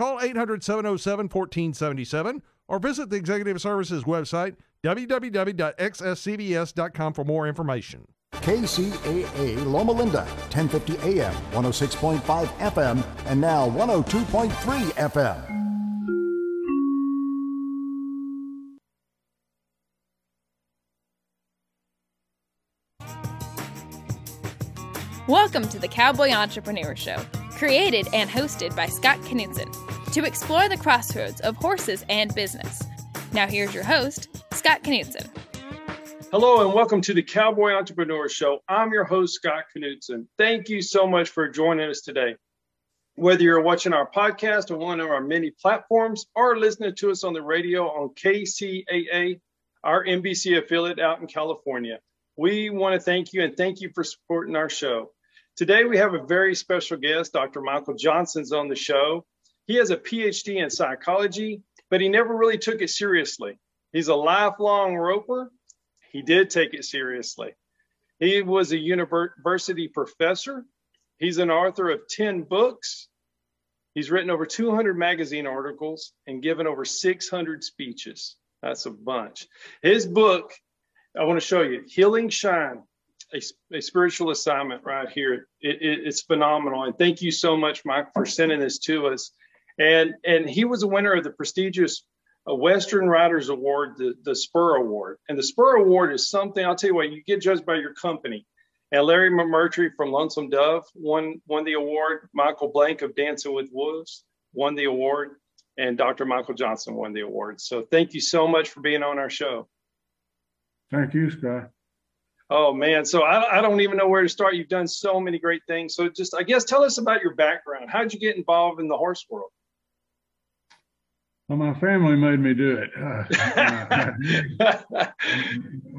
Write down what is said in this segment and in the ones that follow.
Call 800 707 1477 or visit the Executive Services website, www.xscbs.com, for more information. KCAA Loma Linda, 1050 AM, 106.5 FM, and now 102.3 FM. Welcome to the Cowboy Entrepreneur Show, created and hosted by Scott Knudsen, to explore the crossroads of horses and business. Now, here's your host, Scott Knudsen. Hello, and welcome to the Cowboy Entrepreneur Show. I'm your host, Scott Knudsen. Thank you so much for joining us today. Whether you're watching our podcast on one of our many platforms or listening to us on the radio on KCAA, our NBC affiliate out in California, we want to thank you and thank you for supporting our show. Today, we have a very special guest. Dr. Michael Johnson's on the show. He has a PhD in psychology, but he never really took it seriously. He's a lifelong roper. He did take it seriously. He was a university professor. He's an author of 10 books. He's written over 200 magazine articles and given over 600 speeches. That's a bunch. His book, I want to show you Healing Shine a, a spiritual assignment right here. It, it, it's phenomenal. And thank you so much, Mike, for sending this to us. And and he was a winner of the prestigious uh, Western Writers Award, the, the Spur Award. And the Spur Award is something, I'll tell you what, you get judged by your company. And Larry McMurtry from Lonesome Dove won, won the award. Michael Blake of Dancing with Wolves won the award. And Dr. Michael Johnson won the award. So thank you so much for being on our show. Thank you, Scott. Oh man, so I, I don't even know where to start. You've done so many great things. So just, I guess, tell us about your background. How did you get involved in the horse world? Well, my family made me do it. Uh,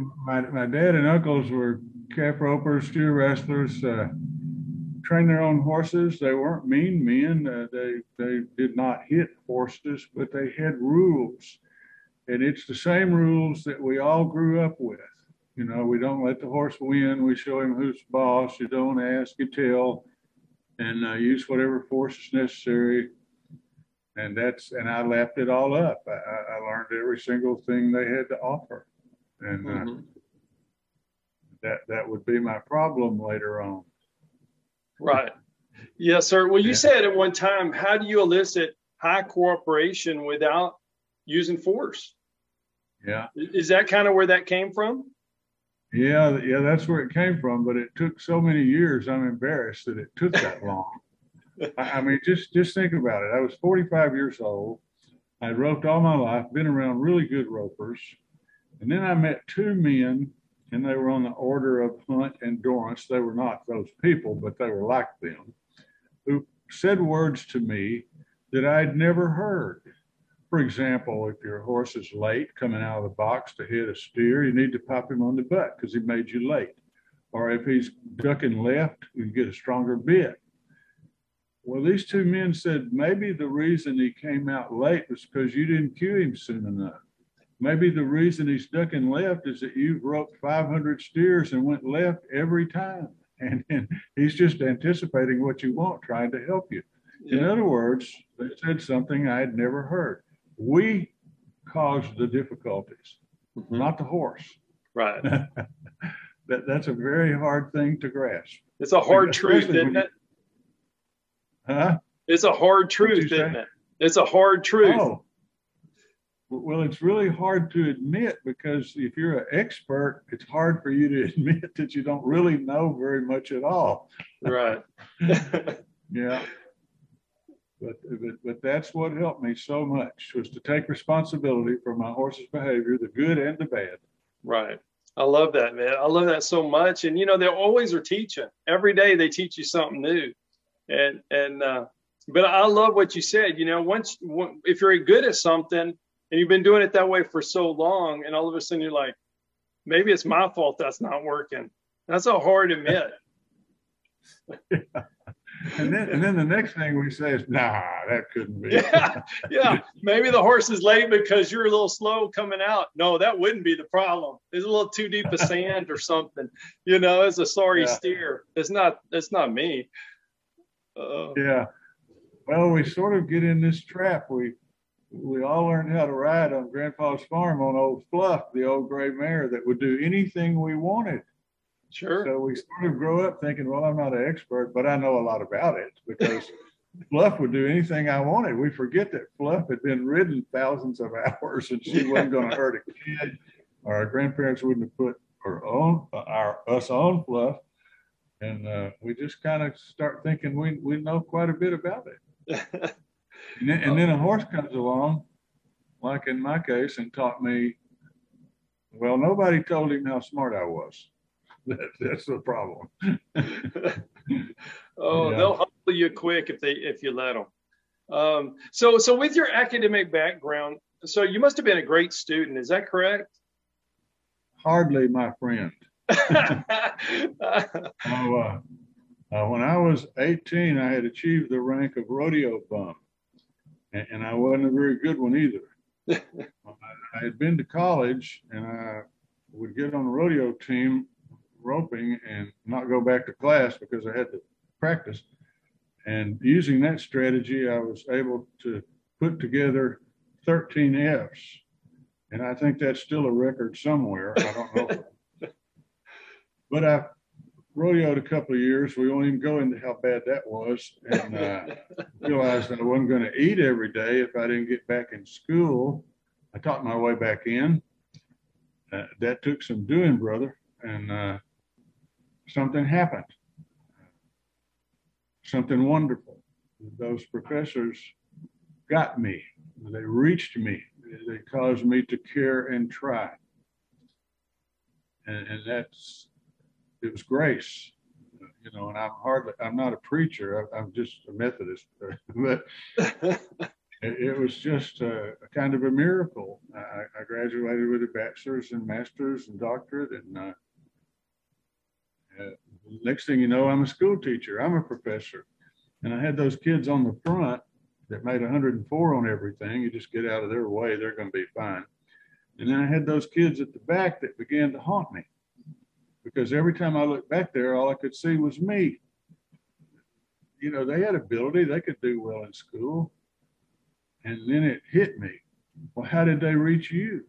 my, my dad and uncles were calf ropers, steer wrestlers, uh, trained their own horses. They weren't mean men. Uh, they they did not hit horses, but they had rules, and it's the same rules that we all grew up with. You know, we don't let the horse win. We show him who's boss. You don't ask, you tell, and uh, use whatever force is necessary. And that's and I lapped it all up. I, I learned every single thing they had to offer, and uh, mm-hmm. that that would be my problem later on. Right. Yes, sir. Well, you yeah. said at one time, how do you elicit high cooperation without using force? Yeah. Is that kind of where that came from? Yeah, yeah, that's where it came from. But it took so many years. I'm embarrassed that it took that long. I, I, mean, just just think about it. I was 45 years old. I roped all my life. Been around really good ropers, and then I met two men, and they were on the order of Hunt and Dorrance. They were not those people, but they were like them, who said words to me that I'd never heard. For example, if your horse is late coming out of the box to hit a steer, you need to pop him on the butt because he made you late. Or if he's ducking left, you get a stronger bit. Well, these two men said maybe the reason he came out late was because you didn't cue him soon enough. Maybe the reason he's ducking left is that you've roped 500 steers and went left every time. And, and he's just anticipating what you want, trying to help you. Yeah. In other words, they said something I had never heard we caused the difficulties, mm-hmm. not the horse. Right. that, that's a very hard thing to grasp. It's a hard truth, isn't it? Huh? It's a hard truth, isn't it? It's a hard truth. Oh. Well, it's really hard to admit because if you're an expert, it's hard for you to admit that you don't really know very much at all. Right. yeah but, but but that's what helped me so much was to take responsibility for my horse's behavior, the good and the bad. Right. I love that, man. I love that so much. And you know, they always are teaching. Every day they teach you something new. And and uh, but I love what you said. You know, once if you're good at something and you've been doing it that way for so long, and all of a sudden you're like, maybe it's my fault that's not working. That's a hard admit. yeah and then and then the next thing we say is, nah, that couldn't be. Yeah, yeah. Maybe the horse is late because you're a little slow coming out. No, that wouldn't be the problem. It's a little too deep of sand or something. You know, it's a sorry yeah. steer. It's not. It's not me. Uh, yeah. well, we sort of get in this trap. We we all learned how to ride on Grandpa's farm on old Fluff, the old gray mare that would do anything we wanted. Sure. So we sort of grow up thinking, well, I'm not an expert, but I know a lot about it because Fluff would do anything I wanted. We forget that Fluff had been ridden thousands of hours and she wasn't going to hurt a kid. Or our grandparents wouldn't have put our own, our us on Fluff. And uh, we just kind of start thinking we, we know quite a bit about it. And then, and then a horse comes along, like in my case, and taught me, well, nobody told him how smart I was. That, that's the problem. oh, Yeah. they'll humble you quick if they if you let them. Um, so so with your academic background, so you must have been a great student. Is that correct? Hardly my friend. Oh, uh, uh, when I was 18, I had achieved the rank of rodeo bum, and, and I wasn't a very good one either. I, I had been to college, and I would get on the rodeo team roping and not go back to class because I had to practice. And using that strategy, I was able to put together 13 Fs. And I think that's still a record somewhere. I don't know. but I rodeoed a couple of years. We won't even go into how bad that was. And uh, realized that I wasn't going to eat every day if I didn't get back in school. I taught my way back in. Uh, that took some doing, brother. And uh, something happened. Something wonderful. Those professors got me. They reached me. They caused me to care and try. And, and that's, it was grace, you know, and I'm hardly, I'm not a preacher. I, I'm just a Methodist, but it, it was just a, a kind of a miracle. I, I graduated with a bachelor's and master's and doctorate and, uh, uh, next thing you know, I'm a school teacher. I'm a professor. And I had those kids on the front that made 104 on everything. You just get out of their way, they're going to be fine. And then I had those kids at the back that began to haunt me because every time I looked back there, all I could see was me. You know, they had ability, they could do well in school. And then it hit me. Well, how did they reach you?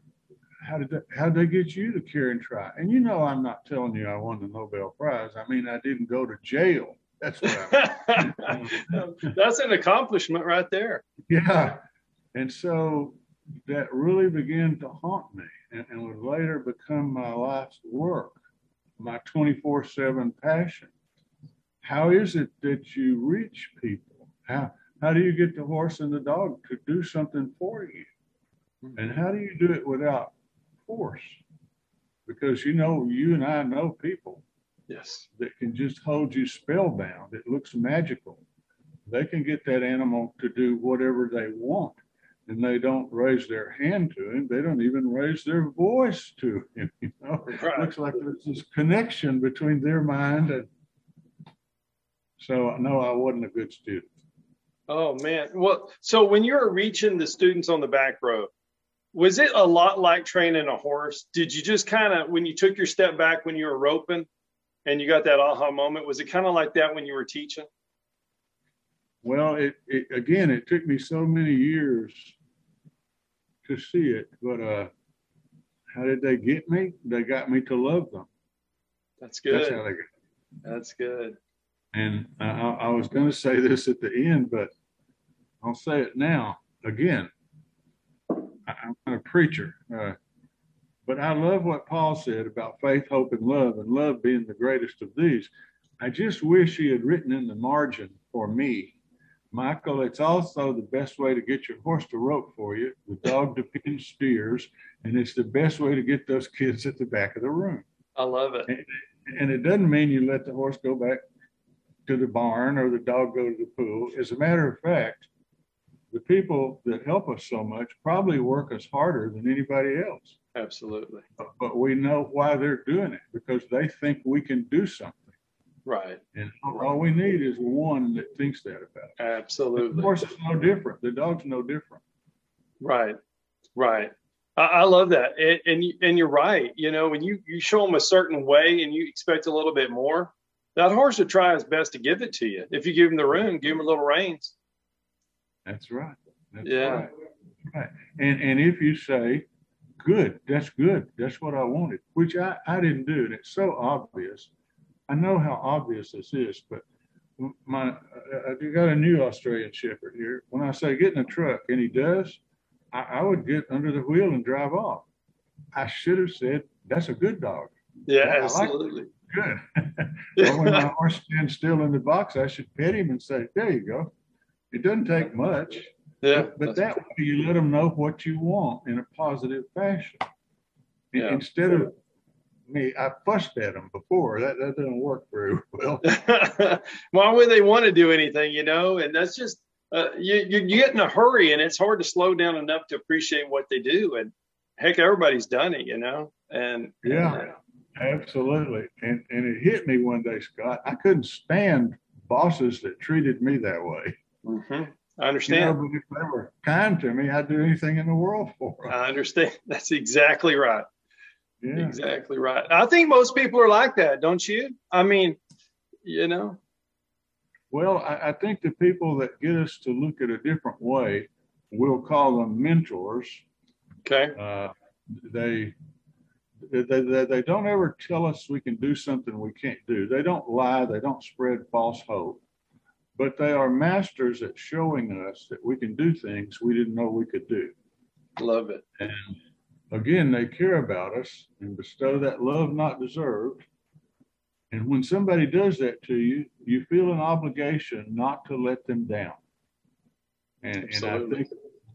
How did they, how did they get you to care and try? And you know, I'm not telling you I won the Nobel Prize. I mean, I didn't go to jail. That's what I That's an accomplishment right there. yeah. And so that really began to haunt me and, and would later become my life's work, my 24 7 passion. How is it that you reach people? How, how do you get the horse and the dog to do something for you? And how do you do it without force? Because you know, you and I know people Yes. that can just hold you spellbound. It looks magical. They can get that animal to do whatever they want. And they don't raise their hand to him. They don't even raise their voice to him. You know, it looks like there's this connection between their mind and. So no, I wasn't a good student. Oh man. Well, so when you're reaching the students on the back row, was it a lot like training a horse? Did you just kind of when you took your step back when you were roping and you got that aha moment, was it kind of like that when you were teaching? Well, it, it again, it took me so many years to see it, but uh, how did they get me? They got me to love them. That's good. That's good. how they got. That's good. And I, I I was going to say this at the end, but I'll say it now again. I'm not a preacher, uh, but I love what Paul said about faith, hope, and love, and love being the greatest of these. I just wish he had written in the margin for me, Michael. It's also the best way to get your horse to rope for you. The dog depends steers, and it's the best way to get those kids at the back of the room. I love it. And it doesn't mean you let the horse go back to the barn or the dog go to the pool. As a matter of fact, the people that help us so much probably work us harder than anybody else. Absolutely. But, but we know why they're doing it because they think we can do something. Right. And all all we need is one that thinks that about it. Absolutely. The horse is no different. The dog's no different. Right. Right. I, I love that. And, and, you, and you're right. You know, when you, you show them a certain way and you expect a little bit more, that horse will try his best to give it to you. If you give him the room, give him a little reins. That's right. That's Yeah. right. Right. And and if you say, good, that's good, that's what I wanted, which I, I didn't do, and it's so obvious. I know how obvious this is, but my I, got a new Australian Shepherd here. When I say get in a truck and he does, I, I would get under the wheel and drive off. I should have said, that's a good dog. Yeah, I like- absolutely. Good. or when my horse stands still in the box, I should pet him and say, there you go. It doesn't take much. yeah, But, but that way you let them know what you want in a positive fashion. Yeah. Instead of me, I fussed at them before. That, that doesn't work very well. why would they want to do anything, you know? And that's just uh, you, you get in a hurry, and it's hard to slow down enough to appreciate what they do. And heck, everybody's done it, you know. And Yeah. Absolutely. And, and it hit me one day, Scott. I couldn't stand bosses that treated me that way. Mhm. I You know, understand. if they were kind to me, I'd do anything in the world for them. I understand. That's exactly right. Yeah. Exactly right. I think most people are like that, don't you? I mean, you know. Well, I, I think the people that get us to look at a different way, we'll call them mentors. Okay. Uh, they, they, they, they don't ever tell us we can do something we can't do. They don't lie. They don't spread false hope. But they are masters at showing us that we can do things we didn't know we could do. Love it. And again, they care about us and bestow that love not deserved. And when somebody does that to you, you feel an obligation not to let them down. And, and I think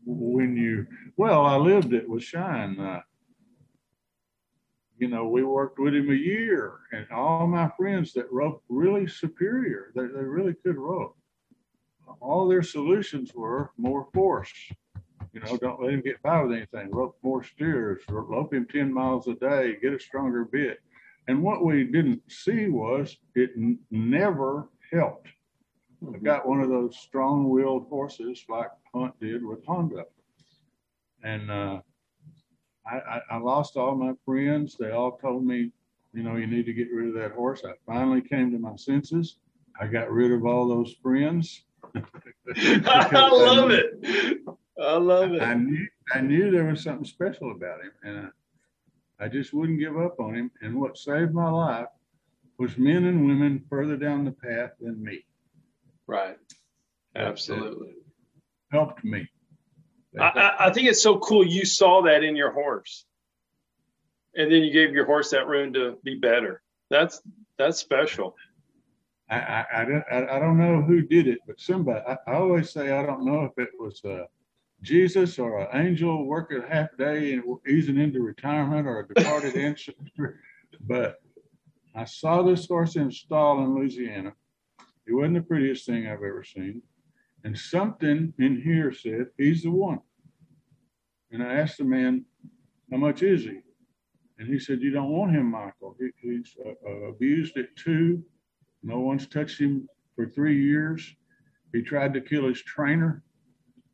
when you, well, I lived it with Shine. Uh, you know, we worked with him a year, and all my friends that wrote really superior, they, they really could rope. All their solutions were more force. You know, don't let him get by with anything. Rope more steers, rope him 10 miles a day, get a stronger bit. And what we didn't see was it n- never helped. I got one of those strong willed horses like Hunt did with Hondo. And uh, I, I, I lost all my friends. They all told me, you know, you need to get rid of that horse. I finally came to my senses. I got rid of all those friends. I love it. I love it. I knew I knew there was something special about him, and I, I just wouldn't give up on him. And what saved my life was men and women further down the path than me. Right. Absolutely. Helped me. I, I think it's so cool you saw that in your horse. And then you gave your horse that room to be better. That's that's special. I, I, I, don't, I, don't know who did it, but somebody. I, I always say I don't know if it was uh, Jesus or an angel working half day and easing into retirement or a departed ancestor. But I saw this horse in a stall in Louisiana. It wasn't the prettiest thing I've ever seen. And something in here said, he's the one. And I asked the man, how much is he? And he said, you don't want him, Michael. He, he's uh, uh, abused at two. No one's touched him for three years. He tried to kill his trainer.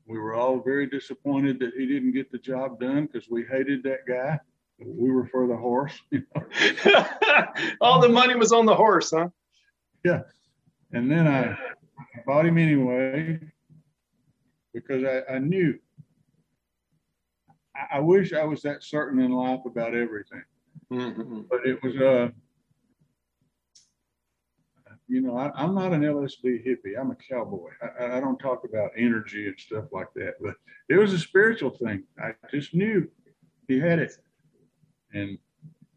We were all very disappointed that he didn't get the job done because we hated that guy. We were for the horse. you know. All the money was on the horse, huh? Yeah. And then I bought him anyway because I, I knew. I, I wish I was that certain in life about everything, Mhm. but it was uh, you know, I, I'm not an LSD hippie. I'm a cowboy. I- I, don't talk about energy and stuff like that, but it was a spiritual thing. I just knew he had it, and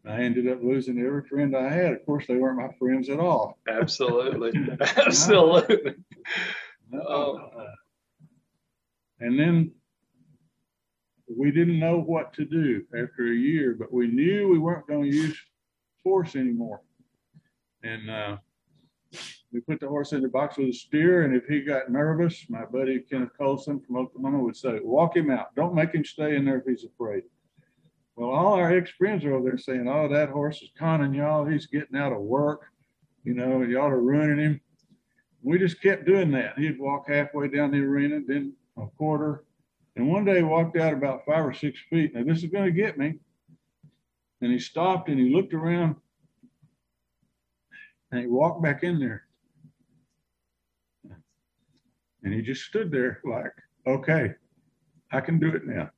I ended up losing every friend I had. Of course, they weren't my friends at all. Absolutely. Absolutely. Oh. Uh, And then we didn't know what to do after a year, but we knew we weren't going to use force anymore. And uh, we put the horse in the box with a steer, and if he got nervous, my buddy Kenneth Colson from Oklahoma would say, "Walk him out. Don't make him stay in there if he's afraid." Well, all our ex-friends are over there saying, "Oh, that horse is conning y'all. He's getting out of work. You know, y'all are ruining him." we just kept doing that. He'd walk halfway down the arena, then a quarter. And one day he walked out about five or six feet. Now, this is going to get me. And he stopped and he looked around and he walked back in there. And he just stood there like, okay, I can do it now.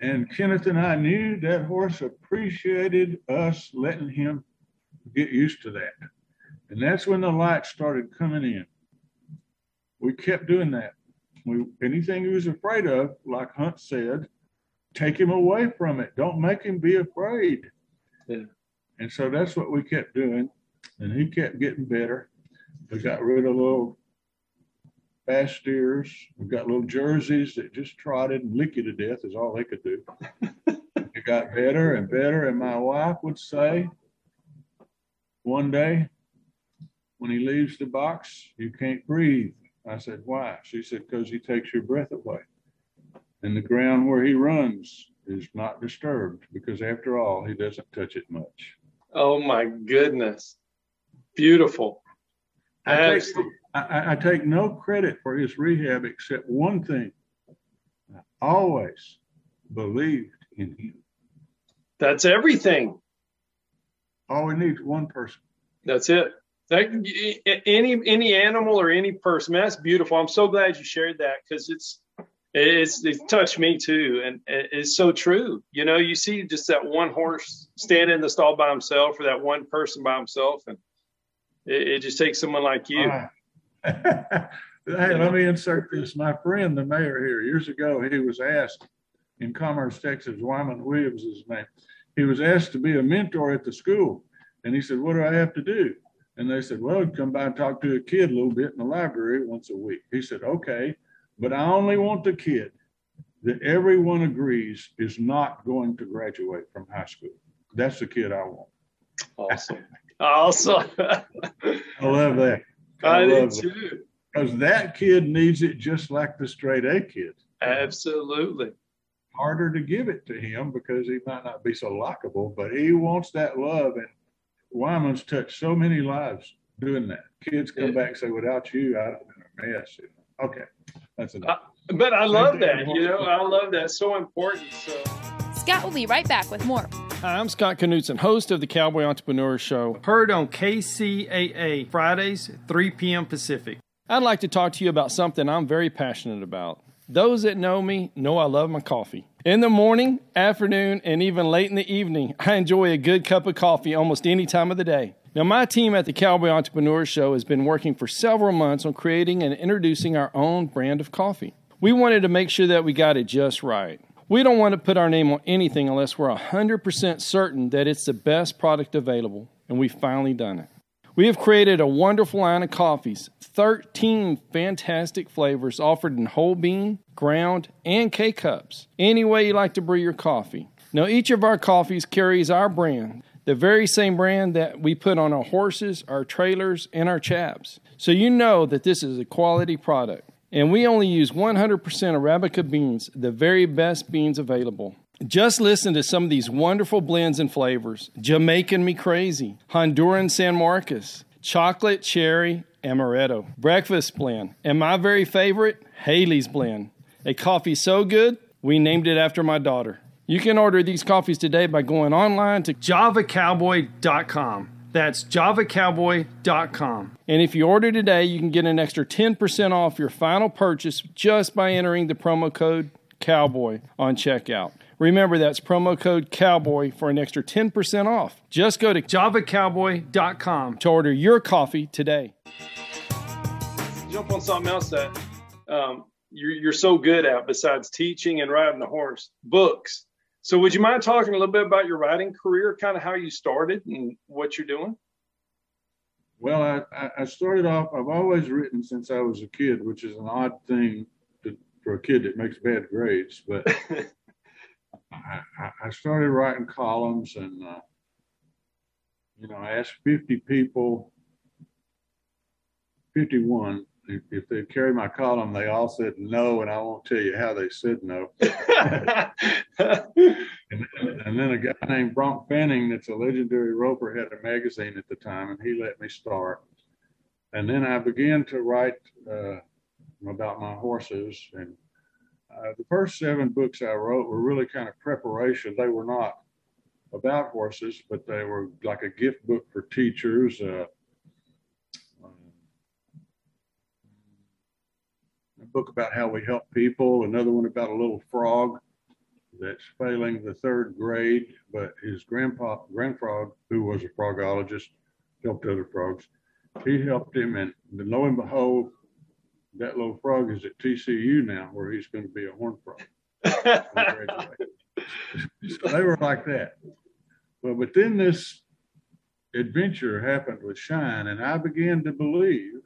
And Kenneth and I knew that horse appreciated us letting him get used to that. And that's when the light started coming in. We kept doing that. We, anything he was afraid of, like Hunt said, take him away from it. Don't make him be afraid. Yeah. And so that's what we kept doing. And he kept getting better. We got rid of little fast steers. We've got little jerseys that just trotted and lick you to death is all they could do. it got better and better. And my wife would say one day when he leaves the box, you can't breathe. I said, why? She said, because he takes your breath away. And the ground where he runs is not disturbed because after all, he doesn't touch it much. Oh my goodness. Beautiful. I. I, I take no credit for his rehab except one thing. I always believed in him. That's everything. All we need is one person. That's it. That, any any animal or any person, man, that's beautiful. I'm so glad you shared that because it's it's it touched me too, and it's so true. You know, you see just that one horse standing in the stall by himself, or that one person by himself, and it, it just takes someone like you. Right. hey, let me insert this. My friend, the mayor here, years ago, he was asked in Commerce, Texas, Wyman Williams is his name. He was asked to be a mentor at the school. And he said, What do I have to do? And they said, Well, come by and talk to a kid a little bit in the library once a week. He said, Okay, but I only want the kid that everyone agrees is not going to graduate from high school. That's the kid I want. Awesome. awesome. I love that. I, do love too. Because that kid needs it just like the straight A kid. Absolutely. Harder to give it to him because he might not be so likable, but he wants that love. And Wyman's touched so many lives doing that. Kids come Yeah. back and say, without you, I'd have been a mess. Okay, that's enough. Uh, but I love that. You know, I love that. So important. So. Scott will be right back with more. Hi, I'm Scott Knudsen, host of the Cowboy Entrepreneur Show, heard on KCAA Fridays, 3 p.m. Pacific. I'd like to talk to you about something I'm very passionate about. Those that know me know I love my coffee. In the morning, afternoon, and even late in the evening, I enjoy a good cup of coffee almost any time of the day. Now, my team at the Cowboy Entrepreneur Show has been working for several months on creating and introducing our own brand of coffee. We wanted to make sure that we got it just right. We don't want to put our name on anything unless we're 100% certain that it's the best product available, and we've finally done it. We have created a wonderful line of coffees, 13 fantastic flavors offered in whole bean, ground, and K cups. Any way you like to brew your coffee. Now, each of our coffees carries our brand, the very same brand that we put on our horses, our trailers, and our chaps. So you know that this is a quality product. And we only use 100% Arabica beans, the very best beans available. Just listen to some of these wonderful blends and flavors Jamaican Me Crazy, Honduran San Marcos, Chocolate Cherry Amaretto, Breakfast Blend, and my very favorite, Haley's Blend. A coffee so good, we named it after my daughter. You can order these coffees today by going online to javacowboy.com. That's javacowboy.com. And if you order today, you can get an extra 10% off your final purchase just by entering the promo code COWBOY on checkout. Remember, that's promo code COWBOY for an extra 10% off. Just go to javacowboy.com to order your coffee today. jump on something else that um, you're, you're so good at besides teaching and riding the horse books so would you mind talking a little bit about your writing career kind of how you started and what you're doing? Well, I, I- started off, I've always written since I was a kid, which is an odd thing to, for a kid that makes bad grades, but I, I- I started writing columns and, uh, you know, I asked 50 people, 51, if, if they'd carry my column, they all said no, and I won't tell you how they said no. And, and then a guy named Bronk Fanning, that's a legendary roper, had a magazine at the time, and he let me start. And then I began to write uh, about my horses. And uh, the first seven books I wrote were really kind of preparation. They were not about horses, but they were like a gift book for teachers. Uh, book about how we help people, another one about a little frog that's failing the third grade, but his grandpa, grandfrog, who was a frogologist, helped other frogs. He helped him, and lo and behold, that little frog is at TCU now, where he's going to be a horn frog. so they were like that. Well, but then this adventure happened with Shine, and I began to believe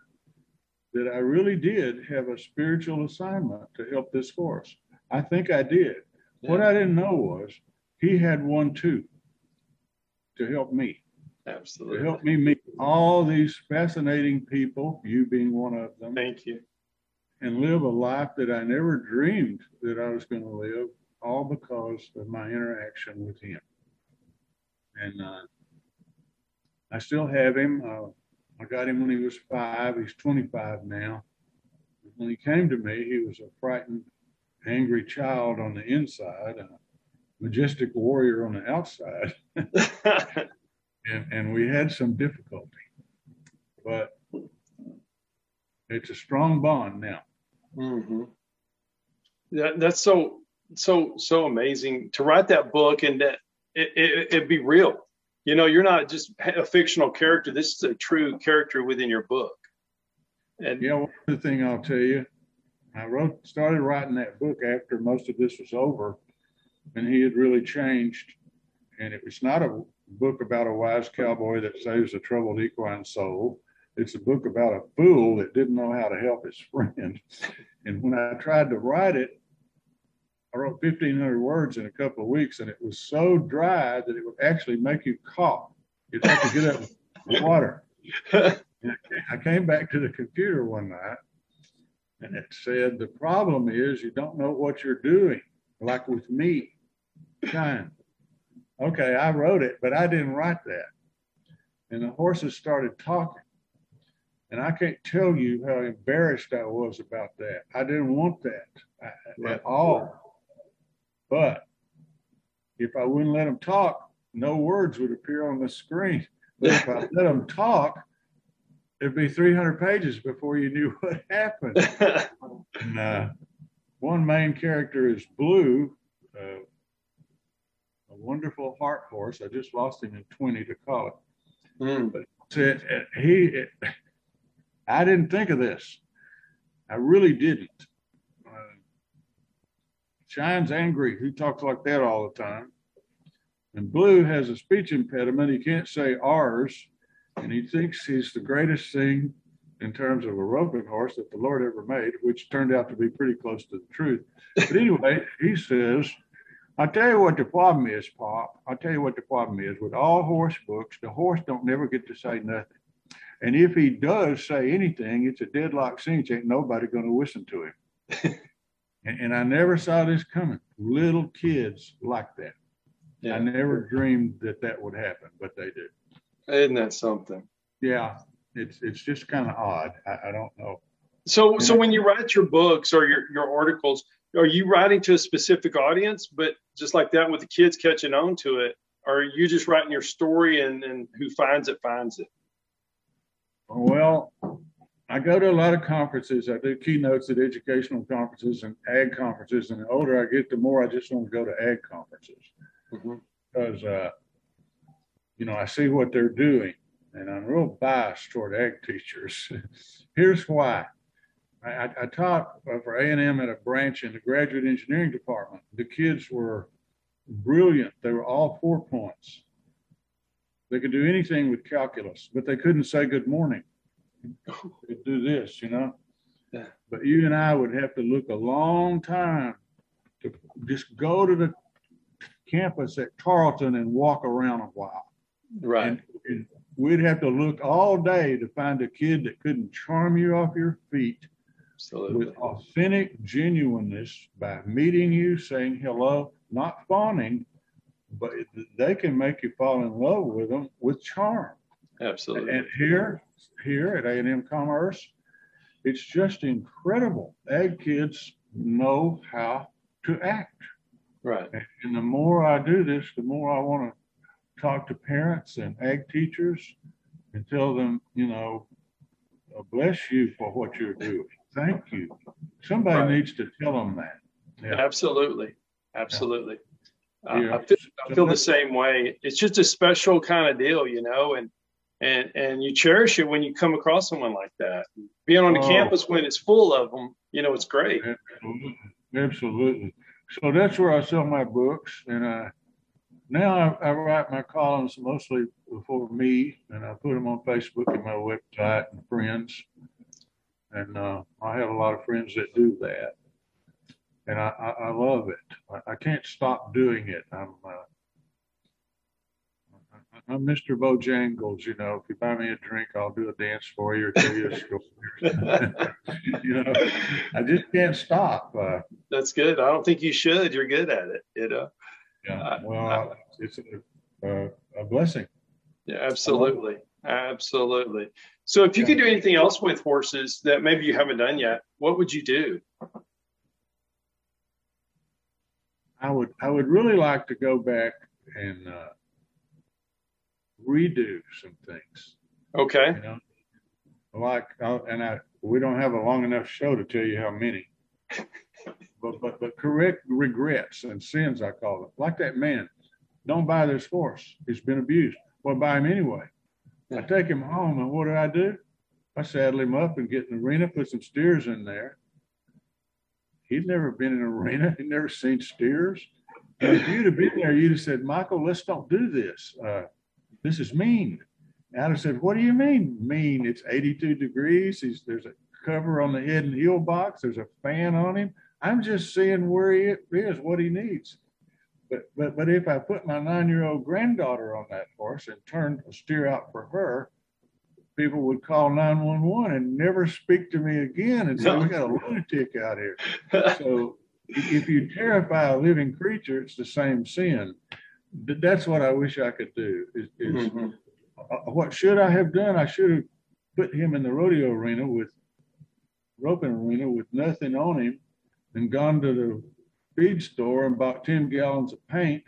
that I really did have a spiritual assignment to help this horse. I think I did. Yeah. What I didn't know was he had one too to help me. Absolutely. To help me meet all these fascinating people, you being one of them. Thank you. And live a life that I never dreamed that I was going to live, all because of my interaction with him. And uh, I still have him. Uh, I got him when he was five. He's 25 now. When he came to me, he was a frightened, angry child on the inside, and a majestic warrior on the outside. and, and we had some difficulty. But it's a strong bond now. Mm-hmm. That's so so so amazing to write that book and that it, it, it'd be real you know, you're not just a fictional character. This is a true character within your book. And you know, other thing I'll tell you, I wrote, started writing that book after most of this was over, and he had really changed. And it was not a book about a wise cowboy that saves a troubled equine soul. It's a book about a fool that didn't know how to help his friend. And when I tried to write it, I wrote 1,500 words in a couple of weeks, and it was so dry that it would actually make you cough. You'd have to get up with water. I came back to the computer one night, and it said, The problem is you don't know what you're doing, like with me. Shine. Okay, I wrote it, but I didn't write that. And the horses started talking. And I can't tell you how embarrassed I was about that. I didn't want that uh, at all. But if I wouldn't let them talk, no words would appear on the screen. But if I let them talk, it'd be 300 pages before you knew what happened. and, uh, one main character is Blue, uh, a wonderful heart horse. I just lost him in 20 to call it. Mm. But it, it, he, it, I didn't think of this. I really didn't. Shine's angry. He talks like that all the time. And Blue has a speech impediment. He can't say ours. And he thinks he's the greatest thing in terms of a roping horse that the Lord ever made, which turned out to be pretty close to the truth. But anyway, he says, I'll tell you what the problem is, Pop. I'll tell you what the problem is. With all horse books, the horse don't never get to say nothing. And if he does say anything, it's a deadlock cinch. Ain't nobody going to listen to him. And, and I never saw this coming. Little kids like that. Yeah. I never dreamed that that would happen, but they did. Isn't that something? Yeah, it's it's just kind of odd. I, I, don't know. So so when you write your books or your your articles, are you writing to a specific audience? But just like that, with the kids catching on to it, or are you just writing your story and and who finds it finds it? Well, I go to a lot of conferences. I do keynotes at educational conferences and ag conferences. And the older I get, the more I just want to go to ag conferences mm-hmm. because, uh, you know, I see what they're doing, and I'm real biased toward ag teachers. Here's why. I, I taught for A&M at a branch in the graduate engineering department. The kids were brilliant. They were all four points. They could do anything with calculus, but they couldn't say good morning do this, you know. Yeah. But you and I would have to look a long time to just go to the campus at Tarleton and walk around a while. Right. And, and we'd have to look all day to find a kid that couldn't charm you off your feet Absolutely. with authentic genuineness by meeting you, saying hello, not fawning, but they can make you fall in love with them with charm. Absolutely. And here, here at A&M Commerce, it's just incredible. Ag kids know how to act. Right. And the more I do this, the more I want to talk to parents and ag teachers and tell them, you know, bless you for what you're doing. thank you. Somebody Right. needs to tell them that. Yeah. Absolutely. Absolutely. Uh, Yeah. I, feel, I feel the same way. It's just a special kind of deal, you know, and and and you cherish it when you come across someone like that. Being on the Oh. campus when it's full of them, you know, it's great. Absolutely. Absolutely. So that's where I sell my books. And I, now I, I write my columns mostly for me and I put them on Facebook and my website and friends. And uh, I have a lot of friends that do that. And I, I, I love it. I, I can't stop doing it. I'm, uh, I'm Mr. Bojangles, you know, if you buy me a drink, I'll do a dance for you or tell you a story. you know, I just can't stop. Uh, That's good. I don't think you should. You're good at it. You know. Yeah, Uh, well, it's a, a, a blessing. Yeah, absolutely. Absolutely. So if you could do anything else with horses that maybe you haven't done yet, what would you do? I would, I would really like to go back and uh, redo some things, Okay. you know, like, uh, and I, we don't have a long enough show to tell you how many, but, but, but correct regrets and sins, I call them, like that man. Don't buy this horse. He's been abused. Well, buy him anyway. I take him home, and what do I do? I saddle him up and get in the arena, put some steers in there. He'd never been in an arena. He'd never seen steers. And if you'd have been there, you'd have said, Michael, let's don't do this. Uh, this is mean. Adam said, What do you mean mean? It's 82 degrees. He's, there's a cover on the head and heel box. There's a fan on him. I'm just seeing where he is, what he needs. But but but if I put my nine-year-old granddaughter on that horse and turned a steer out for her, people would call 911 and never speak to me again and say, We got a lunatic out here. So if you terrify a living creature, it's the same sin. Th- That's what I wish I could do. Is, is Mhm. uh, what should I have done? I should have put him in the rodeo arena with roping arena with nothing on him and gone to the feed store and bought 10 gallons of paint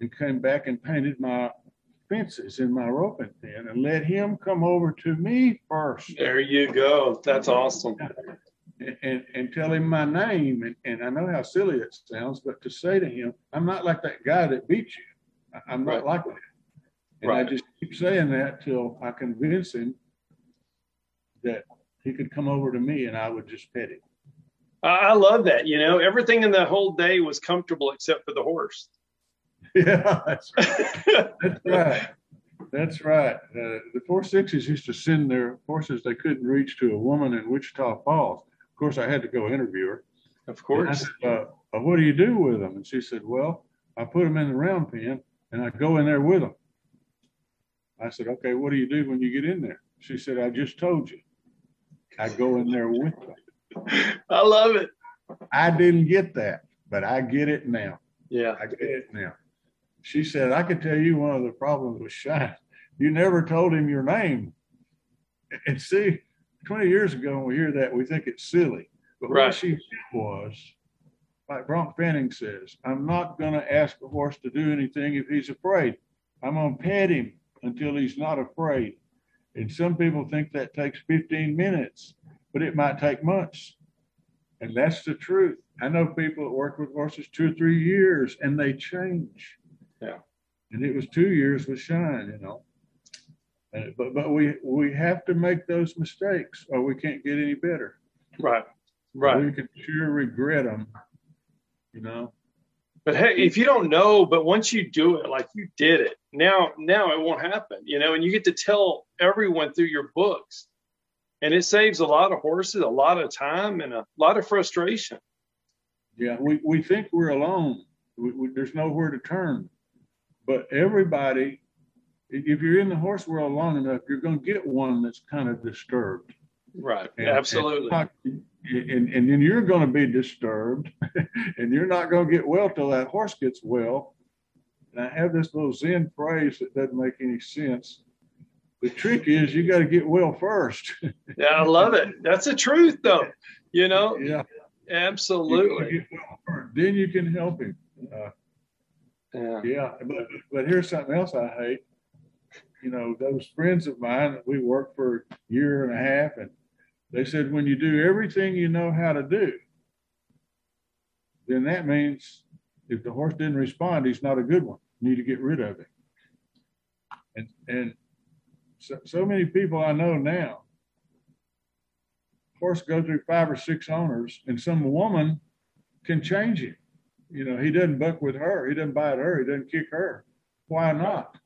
and came back and painted my fences in my roping pen and let him come over to me first There you go. That's awesome. and, and, and tell him my name. And, and I know how silly it sounds, but to say to him, I'm not like that guy that beat you. I'm not Right. like that. And Right. I just keep saying that till I convince him that he could come over to me and I would just pet him. I, I love that. You know, everything in the whole day was comfortable except for the horse. Yeah, that's right. That's right. That's right. Uh, the four sixes used to send their horses they couldn't reach to a woman in Wichita Falls. Of course, I had to go interview her. of course. said, uh, uh, what do you do with them? And she said, well, I put them in the round pen and I go in there with them. I said, okay, what do you do when you get in there? She said, I just told you. I go in there with them. I love it. I didn't get that, but I get it now. Yeah. I get it now. She said, I could tell you one of the problems with Shine. You never told him your name. And see, 20 years ago, when we hear that, we think it's silly. But Right. what she said was, like Bronk Fanning says, I'm not going to ask a horse to do anything if he's afraid. I'm going to pet him until he's not afraid. And some people think that takes 15 minutes, but it might take months. And that's the truth. I know people that work with horses two or three years and they change. Yeah. And it was two years with Shine, you know. Uh, but but we we have to make those mistakes or we can't get any better. Right. Right. We can sure regret them, you know. But hey, if you don't know, but once you do it, like you did it, now now it won't happen, you know, and you get to tell everyone through your books. And it saves a lot of horses, a lot of time, and a lot of frustration. Yeah, we, we think we're alone. We, we, there's nowhere to turn. But everybody, if you're in the horse world long enough, you're going to get one that's kind of disturbed. Right. And- Absolutely. And, and, and then you're going to be disturbed and you're not going to get well till that horse gets well. And I have this little Zen phrase that doesn't make any sense. The trick is you got to get well first. Yeah, I love it. That's the truth, though. You know, yeah. Absolutely. get well. Then you can help him. Uh, Yeah. Yeah, but but here's something else I hate. You know, those friends of mine that we worked for a year and a half, and They said, when you do everything you know how to do, then that means if the horse didn't respond, he's not a good one. You need to get rid of him. And and so, so many people I know now, horse go through five or six owners, and some woman can change him. You know, he doesn't buck with her, he doesn't bite her, he doesn't kick her. Why not?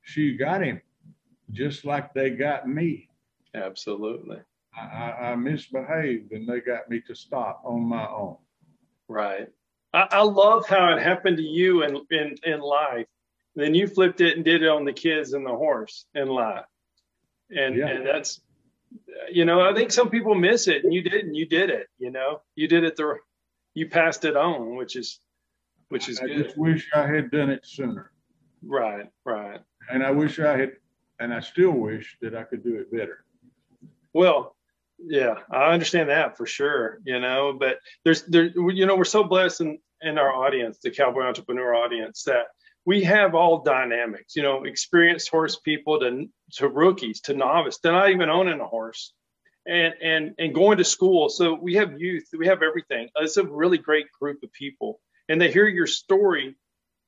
She got him just like they got me. Absolutely. I, I, I misbehaved and they got me to stop on my own. Right. I, I love how it happened to you in, in, in life. Then you flipped it and did it on the kids and the horse in life. And, Yeah. and that's, you know, I think some people miss it and you didn't, you did it, you know, you did it the, you passed it on, which is, which is good. I good. just wish I had done it sooner. Right. Right. And I wish I had, and I still wish that I could do it better. Well, yeah, I understand that for sure. You know, but there's there, you know, we're so blessed in in our audience, the cowboy entrepreneur audience, that we have all dynamics. You know, experienced horse people to to rookies to novice to not even owning a horse, and and and going to school. So we have youth, we have everything. It's a really great group of people, and they hear your story,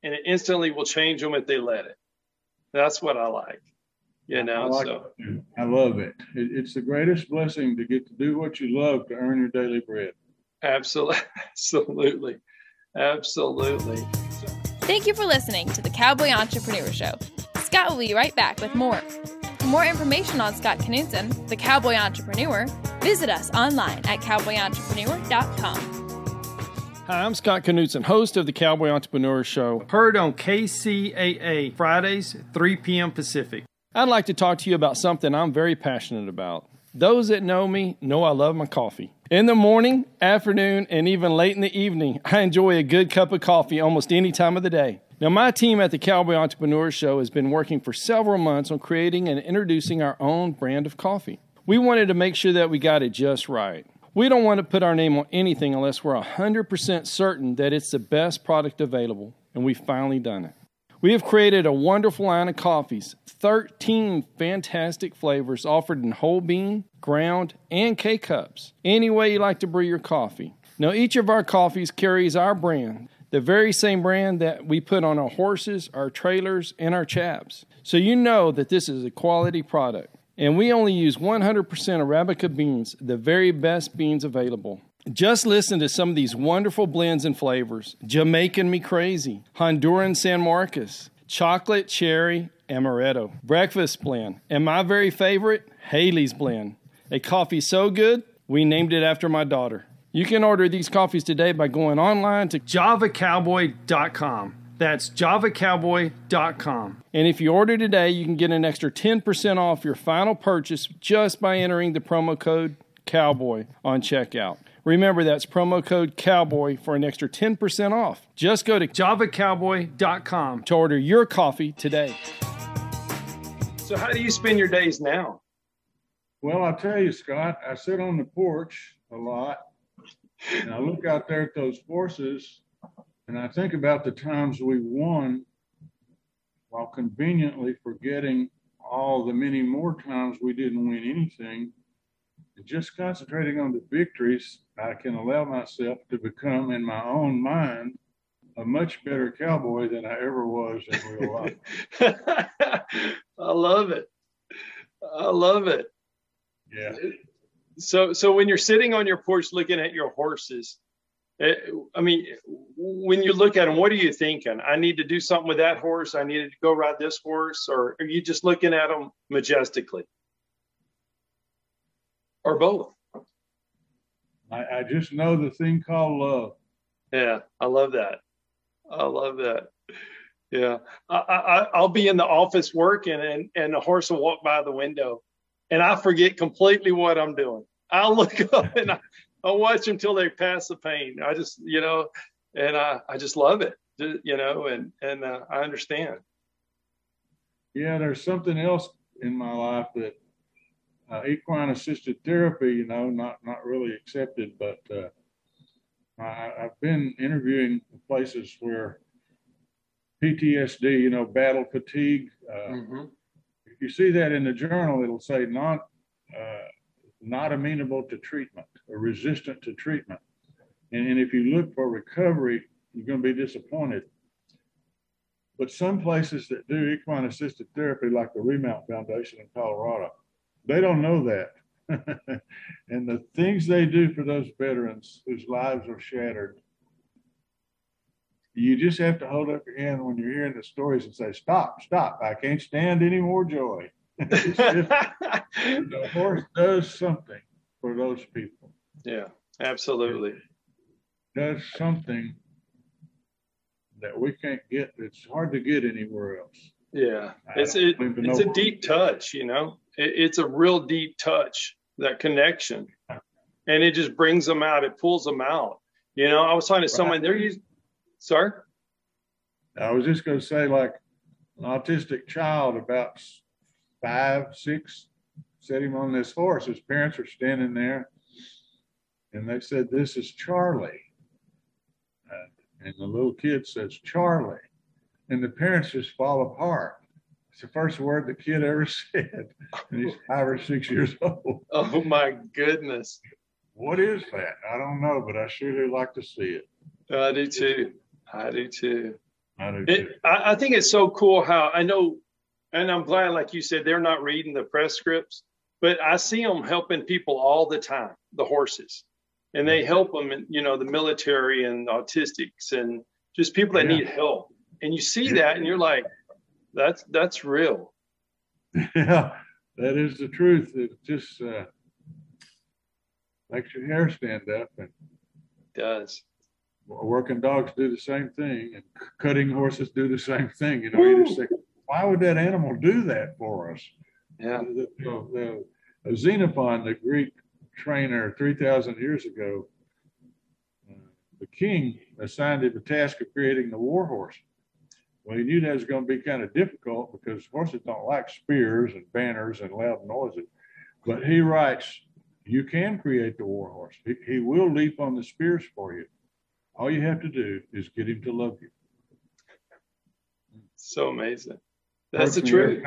and it instantly will change them if they let it. That's what I like. You know, I like so. it. I love it. it. It's the greatest blessing to get to do what you love to earn your daily bread. Absolutely. Absolutely. Absolutely. Thank you for listening to the Cowboy Entrepreneur Show. Scott will be right back with more. For more information on Scott Knudsen, the Cowboy Entrepreneur, visit us online at cowboyentrepreneur.com. Hi, I'm Scott Knudsen, host of the Cowboy Entrepreneur Show, heard on KCAA Fridays, 3 p.m. Pacific. I'd like to talk to you about something I'm very passionate about. Those that know me know I love my coffee. In the morning, afternoon, and even late in the evening, I enjoy a good cup of coffee almost any time of the day. Now, my team at the Cowboy Entrepreneur Show has been working for several months on creating and introducing our own brand of coffee. We wanted to make sure that we got it just right. We don't want to put our name on anything unless we're 100% certain that it's the best product available, and we've finally done it. We have created a wonderful line of coffees, 13 fantastic flavors offered in whole bean, ground, and K cups. Any way you like to brew your coffee. Now, each of our coffees carries our brand, the very same brand that we put on our horses, our trailers, and our chaps. So you know that this is a quality product. And we only use 100% Arabica beans, the very best beans available. Just listen to some of these wonderful blends and flavors Jamaican Me Crazy, Honduran San Marcos, Chocolate Cherry Amaretto, Breakfast Blend, and my very favorite, Haley's Blend. A coffee so good, we named it after my daughter. You can order these coffees today by going online to javacowboy.com. That's javacowboy.com. And if you order today, you can get an extra 10% off your final purchase just by entering the promo code COWBOY on checkout. Remember, that's promo code COWBOY for an extra 10% off. Just go to javacowboy.com to order your coffee today. So, how do you spend your days now? Well, I'll tell you, Scott, I sit on the porch a lot and I look out there at those horses and I think about the times we won while conveniently forgetting all the many more times we didn't win anything. And just concentrating on the victories, I can allow myself to become, in my own mind, a much better cowboy than I ever was in real life. I love it. I love it. Yeah. So, so when you're sitting on your porch looking at your horses, eh, I mean, when you look at them, what are you thinking? I need to do something with that horse. I need to go ride this horse, or are you just looking at them majestically, or both? I, I just know the thing called love. Yeah, I love that. I love that. Yeah, I, I I'll be in the office working, and and the horse will walk by the window, and I forget completely what I'm doing. I'll look up and I, I'll watch them till they pass the pain. I just you know, and I I just love it, you know, and and uh, I understand. Yeah, there's something else in my life that uh, equine assisted therapy, you know, not not really accepted, but uh, I, I've been interviewing places where PTSD, you know, battle fatigue. Uh, Mm-hmm. If you see that in the journal, it'll say non uh, not amenable to treatment or resistant to treatment. And, and if you look for recovery, you're going to be disappointed. But some places that do equine assisted therapy, like the Remount Foundation in Colorado, they don't know that. and the things they do for those veterans whose lives are shattered, you just have to hold up your hand when you're hearing the stories and say, Stop, stop. I can't stand any more joy. the horse does something for those people. Yeah, absolutely. It does something that we can't get. It's hard to get anywhere else. Yeah, it's it, it's a deep touch. You know, it's a real deep touch. That connection, and it just brings them out. It pulls them out. You know, I was talking to someone. They're using. Sorry. I was just going to say, like an autistic child, about five, six, set him on this horse. His parents are standing there, and they said, "This is Charlie." And the little kid says, Charlie. And the parents just fall apart. It's the first word the kid ever said. And he's five or six years old. Oh my goodness. What is that? I don't know, but I sure do like to see it. I do too. I do too. I do too. It, I, I think it's so cool how I know, and I'm glad, like you said, they're not reading the press scripts, but I see them helping people all the time, the horses and they help them in, you know, the military and autistics and just people that yeah. need help. And you see that and you're like, that's, that's real. Yeah, that is the truth. It just uh, makes your hair stand up and it does. Working dogs do the same thing and cutting horses do the same thing. You know, you just think, why would that animal do that for us? Yeah. The, the, the Xenophon, the Greek trainer 3,000 years ago, uh, the king assigned him the task of creating the war horse. Well, he knew that was going to be kind of difficult because horses don't like spears and banners and loud noises. But he writes, You can create the war horse. He, he will leap on the spears for you. All you have to do is get him to love you. So amazing. That's the truth.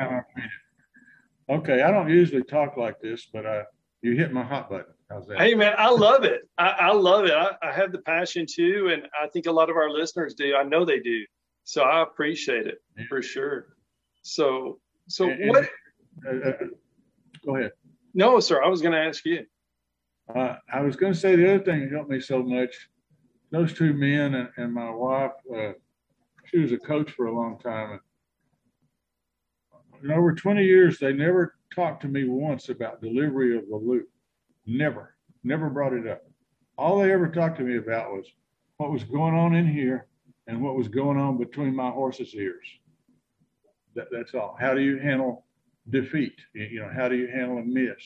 Okay, I don't usually talk like this, but I you hit my hot button. How's that? Hey man, I love it. I, I love it. I, I, have the passion too, and I think a lot of our listeners do. I know they do. So I appreciate it yeah. for sure. So, so and, what? Uh, uh, go ahead. No, sir. I was going to ask you. Uh, I was going to say the other thing that helped me so much. Those two men and, and my wife. Uh, she was a coach for a long time, and in over 20 years, they never talked to me once about delivery of the loop. Never, never brought it up. All they ever talked to me about was what was going on in here and what was going on between my horse's ears. That, that's all. How do you handle defeat? You know, how do you handle a miss?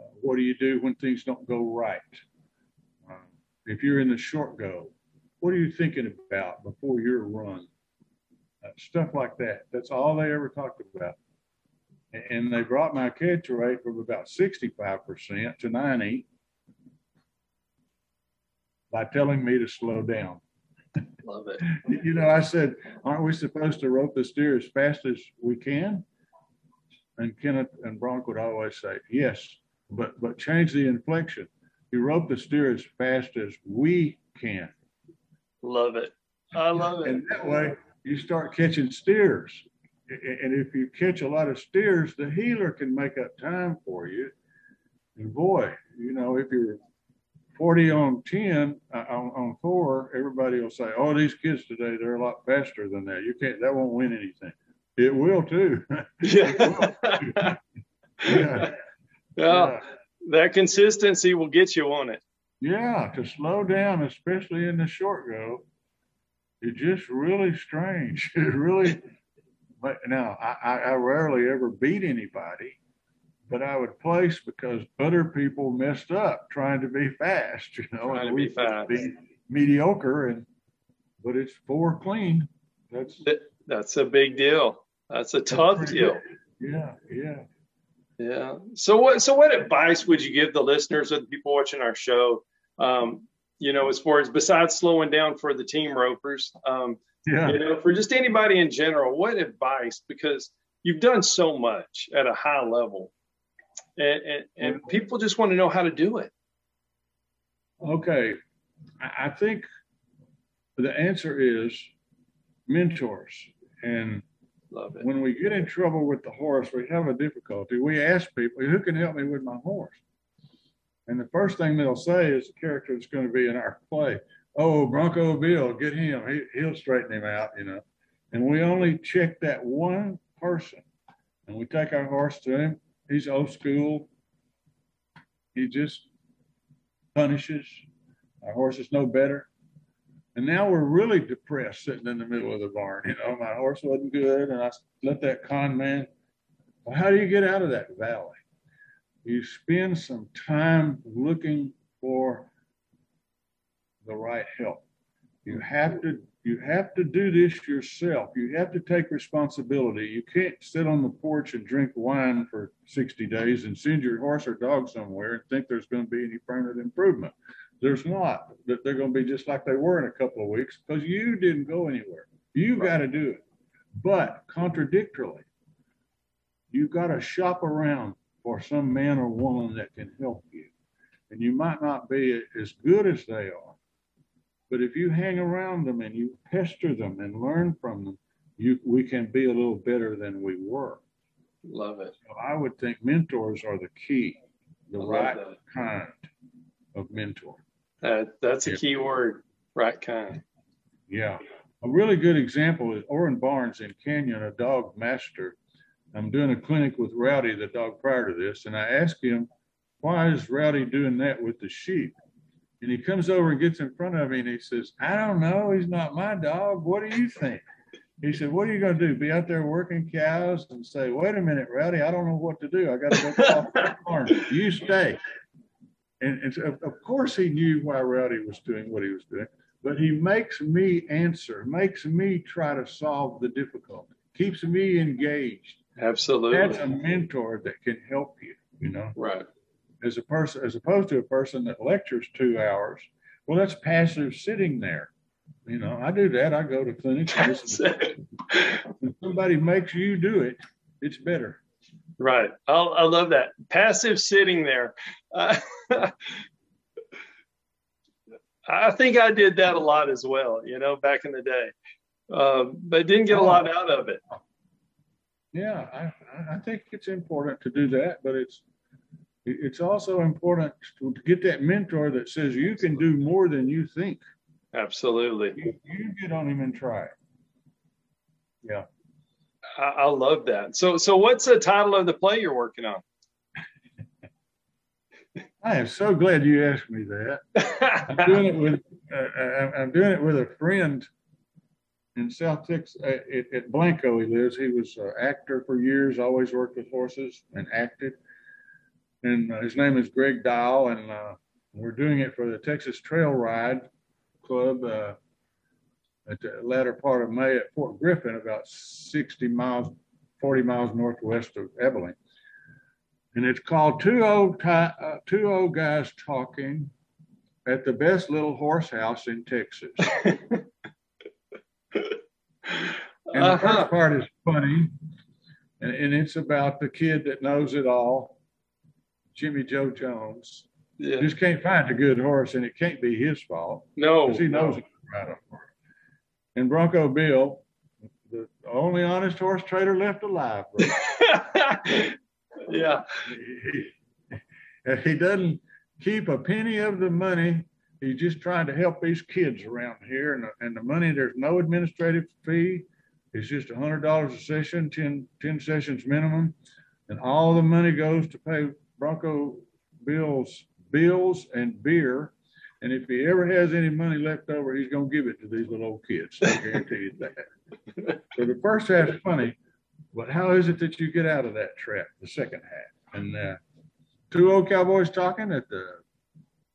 Uh, what do you do when things don't go right? Uh, if you're in the short go, what are you thinking about before your run? Uh, stuff like that. That's all they ever talked about and they brought my catch rate from about 65% to 90 by telling me to slow down. Love it. you know, I said, aren't we supposed to rope the steer as fast as we can? And Kenneth and Bronk would always say, yes, but but change the inflection. You rope the steer as fast as we can. Love it. I love it. And that way you start catching steers and if you catch a lot of steers, the healer can make up time for you. And boy, you know, if you're 40 on 10 uh, on, on four, everybody will say, "Oh, these kids today, they're a lot faster than that. You can't. That won't win anything. It will too. Yeah. will yeah. yeah. That consistency will get you on it. Yeah, to slow down, especially in the short go, it's just really strange. It really but now I, I rarely ever beat anybody, but I would place because other people messed up trying to be fast, you know, trying and to be fast, be mediocre, and but it's four clean. That's that's a big deal. That's a tough that's deal. Good. Yeah, yeah, yeah. So what so what advice would you give the listeners or the people watching our show? Um, you know, as far as besides slowing down for the team ropers, um, yeah. You know, for just anybody in general, what advice? Because you've done so much at a high level. And, and, and people just want to know how to do it. Okay, I think the answer is mentors. And when we get in trouble with the horse, we have a difficulty. We ask people, who can help me with my horse? And the first thing they'll say is the character that's going to be in our play. Oh, Bronco Bill, get him. He, he'll straighten him out, you know. And we only check that one person. And we take our horse to him. He's old school. He just punishes. Our horse is no better. And now we're really depressed sitting in the middle of the barn. You know, my horse wasn't good, and I let that con man. Well, how do you get out of that valley? You spend some time looking for the right help. You have to you have to do this yourself. You have to take responsibility. You can't sit on the porch and drink wine for 60 days and send your horse or dog somewhere and think there's going to be any permanent improvement. There's not. That they're going to be just like they were in a couple of weeks because you didn't go anywhere. You got to do it. But contradictorily, you've got to shop around for some man or woman that can help you. And you might not be as good as they are. But if you hang around them and you pester them and learn from them, you we can be a little better than we were. Love it. So I would think mentors are the key, the right kind of mentor. That, that's a yeah. key word, right kind. Yeah. A really good example is Orrin Barnes in Canyon, a dog master. I'm doing a clinic with Rowdy, the dog prior to this, and I asked him, why is Rowdy doing that with the sheep? And he comes over and gets in front of me and he says, I don't know. He's not my dog. What do you think? He said, What are you going to do? Be out there working cows and say, Wait a minute, Rowdy, I don't know what to do. I got to go off the farm. You stay. And, and so of course, he knew why Rowdy was doing what he was doing, but he makes me answer, makes me try to solve the difficulty, keeps me engaged. Absolutely. That's a mentor that can help you, you know? Right. As a person, as opposed to a person that lectures two hours, well, that's passive sitting there. You know, I do that. I go to clinics. if somebody makes you do it, it's better. Right. I'll, I love that. Passive sitting there. Uh, I think I did that a lot as well, you know, back in the day, uh, but didn't get a lot out of it. Yeah, I, I think it's important to do that, but it's it's also important to get that mentor that says you can do more than you think. Absolutely. You, you get on him and try it. Yeah. I, I love that. So, so what's the title of the play you're working on? I am so glad you asked me that. I'm doing it with uh, uh I'm doing it with a friend in South Texas uh, at, Blanco. He lives. He was an actor for years. Always worked with horses and acted. And uh, his name is Greg Dial, and uh, we're doing it for the Texas Trail Ride Club uh, at the latter part of May at Fort Griffin, about 60 miles, 40 miles northwest of Abilene and it's called Two Old, uh, Two Old Guys Talking at the Best Little Horse House in Texas. and the uh-huh. first part is funny, and, and, it's about the kid that knows it all, Jimmy Joe Jones. Yeah. Just can't find a good horse, and it can't be his fault. No, because he knows no. it right And Bronco Bill, the only honest horse trader left alive. yeah. He, he doesn't keep a penny of the money. He's just trying to help these kids around here. And the, and the money, there's no administrative fee. It's just a $100 a session, 10, 10 sessions minimum. And all the money goes to pay Bronco Bill's bills and beer. And if he ever has any money left over, he's going to give it to these little old kids. I guarantee you that. so the first half's funny. But how is it that you get out of that trap, the second half? And uh, two old cowboys talking at the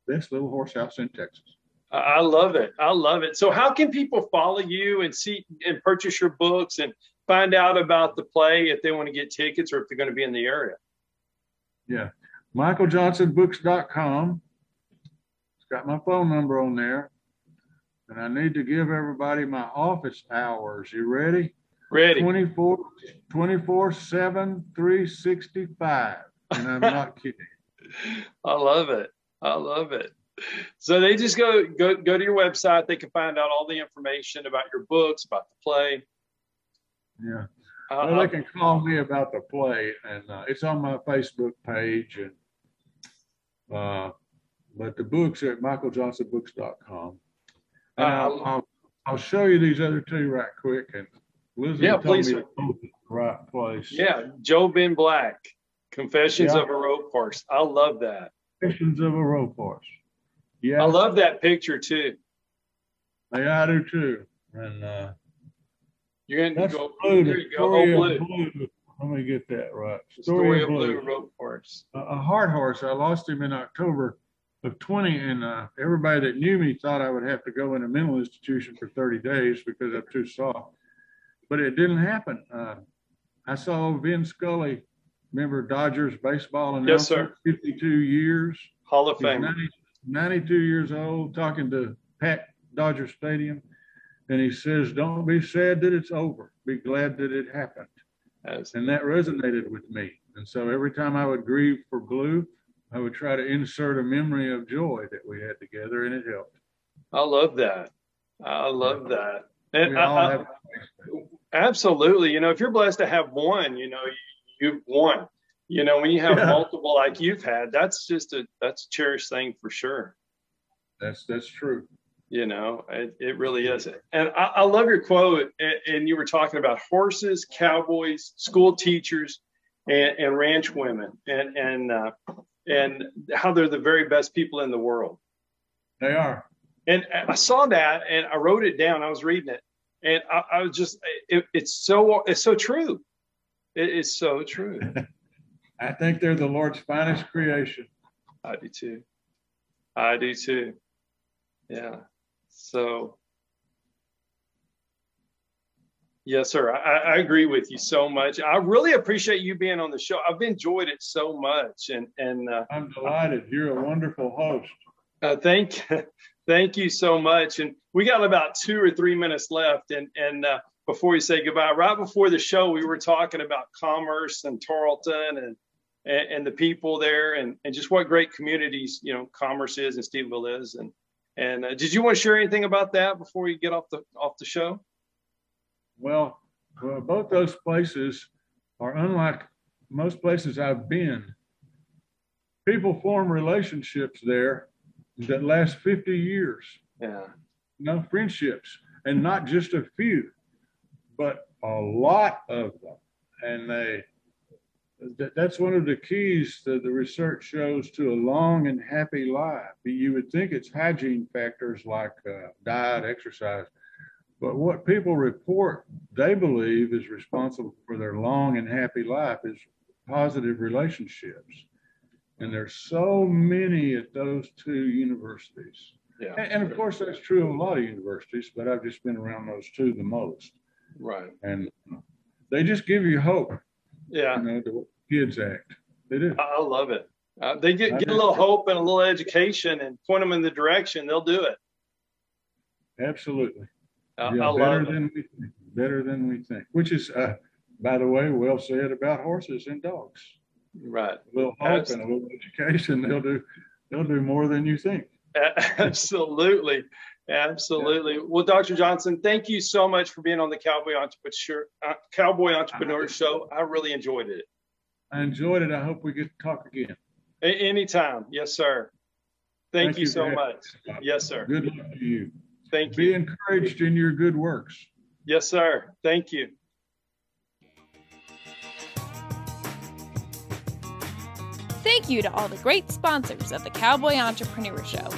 best little horse house in Texas. I love it. I love it. So, how can people follow you and see and purchase your books and find out about the play if they want to get tickets or if they're going to be in the area? Yeah, MichaelJohnsonBooks.com. It's got my phone number on there, and I need to give everybody my office hours. You ready? Ready. 24, 24 7, 365. and I'm not kidding. I love it. I love it. So they just go go go to your website. They can find out all the information about your books, about the play. Yeah. Uh, Well, they can call me about the play, and uh, it's on my Facebook page. And uh, but the books are at michaeljohnsonbooks.com. And I'll, Uh, I'll I'll show you these other two right quick. And Elizabeth Yeah, please, me the right place. yeah, Joe Ben Black, Confessions Yeah. of a Rope Horse. I love that. Confessions of a rope horse. Yeah, I love that picture too. Yeah, I do too. And You're gonna that's go. blue. There you go. story Oh, blue. blue. Let me get that right. The story of blue rope horse. a, a hard horse. I lost him in October of 20, and uh, everybody that knew me thought I would have to go in a mental institution for 30 days because I'm too soft. But it didn't happen. Uh, I saw Vin Scully, remember Dodgers baseball Yes, announcer, 52 years. Hall of Fame. 90 92 years old, talking to Pat Dodger Stadium, and he says, "Don't be sad that it's over. Be glad that it happened." And that resonated with me. And so every time I would grieve for Blue, I would try to insert a memory of joy that we had together, and it helped. I love that. I love that. And I- have Absolutely. You know, if you're blessed to have one, you know, you, you've won. You know, when you have Yeah. multiple like you've had, that's just a that's a cherished thing for sure. that's that's true. You know, it, it really is. And I, I love your quote. And, and you were talking about horses, cowboys, school teachers, and, and ranch women, and and uh, and how they're the very best people in the world. They are. And I saw that, and I wrote it down. I was reading it, and I, I was just, it, it's so, it's so true. It is so true. I think they're the Lord's finest creation. I do too. I do too. Yeah. So, yes, sir. I, I agree with you so much. I really appreciate you being on the show. I've enjoyed it so much, and and uh, I'm delighted. You're a wonderful host. Uh, thank, thank you so much. And we got about two or three minutes left. And and uh, before we say goodbye, right before the show, we were talking about commerce and Tarleton and and, and the people there, and, and just what great communities you know commerce is and Stephenville is. And and uh, did you want to share anything about that before you get off the off the show? Well, well, both those places are unlike most places I've been. People form relationships there that last 50 years. Yeah. no friendships and not just a few but a lot of them and they that, that's one of the keys that the research shows to a long and happy life you would think it's hygiene factors like uh, diet exercise but what people report they believe is responsible for their long and happy life is positive relationships and there's so many at those two universities Yeah. and, and of course, that's true of a lot of universities, but I've just been around those two the most. Right. And they just give you hope, Yeah. you know, the Kids Act. They do. I love it. Uh, they get, get a little hope and a little education and point them in the direction. They'll do it. Absolutely. I, Yeah, I better love it. than we think. Better than we think, which is, uh, by the way, well said about horses and dogs. Right. A little hope and a little education, they'll do, they'll do more than you think. Absolutely. Absolutely. Well, Dr. Johnson, thank you so much for being on the Cowboy Entrepreneur, uh, Cowboy Entrepreneur Show. I really enjoyed it. I enjoyed it. I hope we get to talk again. A- anytime. Yes, sir. Thank, Thank you, you so very much. Yes, sir. Good luck to you. Thank Be you. Be encouraged in your good works. Yes, sir. Thank you. Thank you to all the great sponsors of the Cowboy Entrepreneur Show.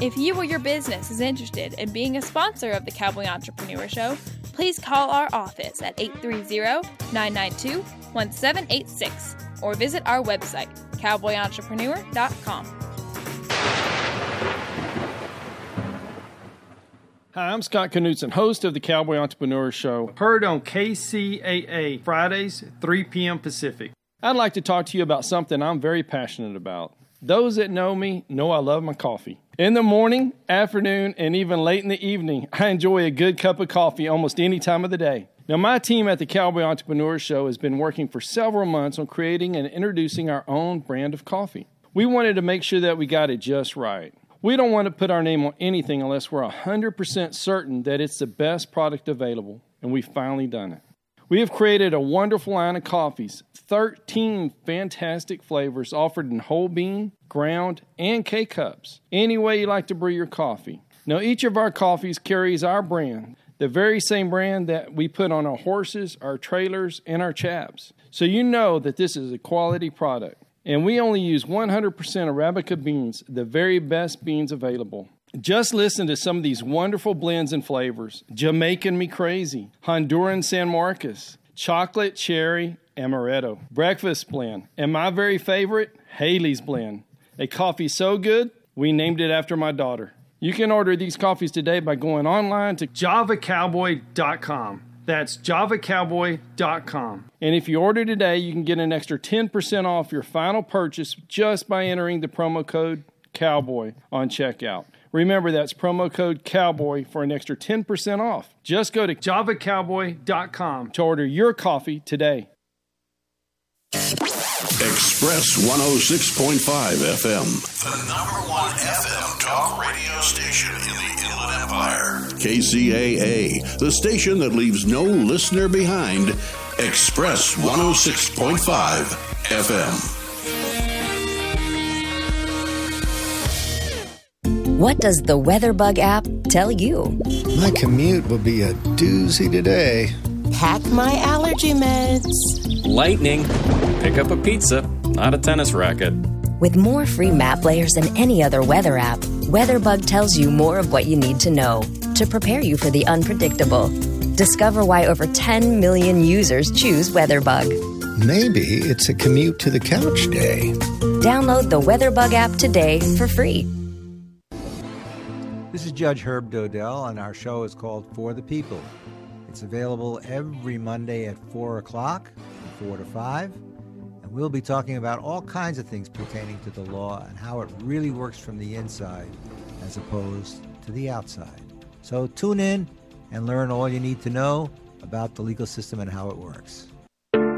If you or your business is interested in being a sponsor of the Cowboy Entrepreneur Show, please call our office at 830 992 1786 or visit our website, cowboyentrepreneur.com. Hi, I'm Scott Knudsen, host of the Cowboy Entrepreneur Show, heard on KCAA Fridays, 3 p.m. Pacific. I'd like to talk to you about something I'm very passionate about. Those that know me know I love my coffee. In the morning, afternoon, and even late in the evening, I enjoy a good cup of coffee almost any time of the day. Now, my team at the Cowboy Entrepreneur Show has been working for several months on creating and introducing our own brand of coffee. We wanted to make sure that we got it just right. We don't want to put our name on anything unless we're 100% certain that it's the best product available, and we've finally done it. We have created a wonderful line of coffees, 13 fantastic flavors offered in whole bean, ground, and K cups. Any way you like to brew your coffee. Now, each of our coffees carries our brand, the very same brand that we put on our horses, our trailers, and our chaps. So you know that this is a quality product. And we only use 100% Arabica beans, the very best beans available. Just listen to some of these wonderful blends and flavors Jamaican Me Crazy, Honduran San Marcos, Chocolate Cherry Amaretto, Breakfast Blend, and my very favorite, Haley's Blend. A coffee so good, we named it after my daughter. You can order these coffees today by going online to javacowboy.com. That's javacowboy.com. And if you order today, you can get an extra 10% off your final purchase just by entering the promo code COWBOY on checkout. Remember, that's promo code COWBOY for an extra 10% off. Just go to javacowboy.com to order your coffee today. Express 106.5 FM. The number one FM talk radio station in the Inland Empire. KCAA, the station that leaves no listener behind. Express 106.5 FM. What does the WeatherBug app tell you? My commute will be a doozy today. Pack my allergy meds. Lightning. Pick up a pizza, not a tennis racket. With more free map layers than any other weather app, WeatherBug tells you more of what you need to know to prepare you for the unpredictable. Discover why over 10 million users choose WeatherBug. Maybe it's a commute to the couch day. Download the WeatherBug app today for free. This is Judge Herb Dodell, and our show is called For the People. It's available every Monday at 4 o'clock, from 4 to 5, and we'll be talking about all kinds of things pertaining to the law and how it really works from the inside as opposed to the outside. So tune in and learn all you need to know about the legal system and how it works.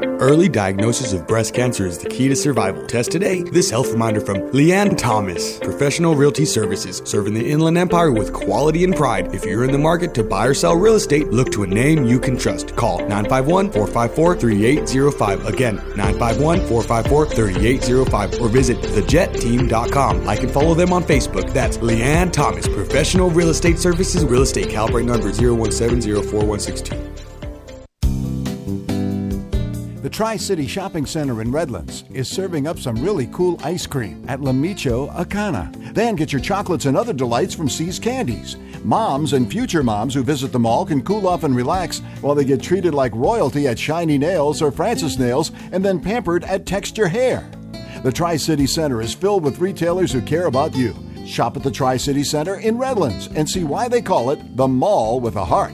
Early diagnosis of breast cancer is the key to survival. Test today. This health reminder from Leanne Thomas, Professional Realty Services, serving the Inland Empire with quality and pride. If you're in the market to buy or sell real estate, look to a name you can trust. Call 951 454 3805. Again, 951 454 3805 or visit thejetteam.com. Like and follow them on Facebook. That's Leanne Thomas, Professional Real Estate Services, Real Estate CalBRE number 017046162. Tri City Shopping Center in Redlands is serving up some really cool ice cream at La Michoacana. Then get your chocolates and other delights from See's Candies. Moms and future moms who visit the mall can cool off and relax while they get treated like royalty at Shiny Nails or Francis Nails and then pampered at Texture Hair. The Tri City Center is filled with retailers who care about you. Shop at the Tri City Center in Redlands and see why they call it the mall with a heart.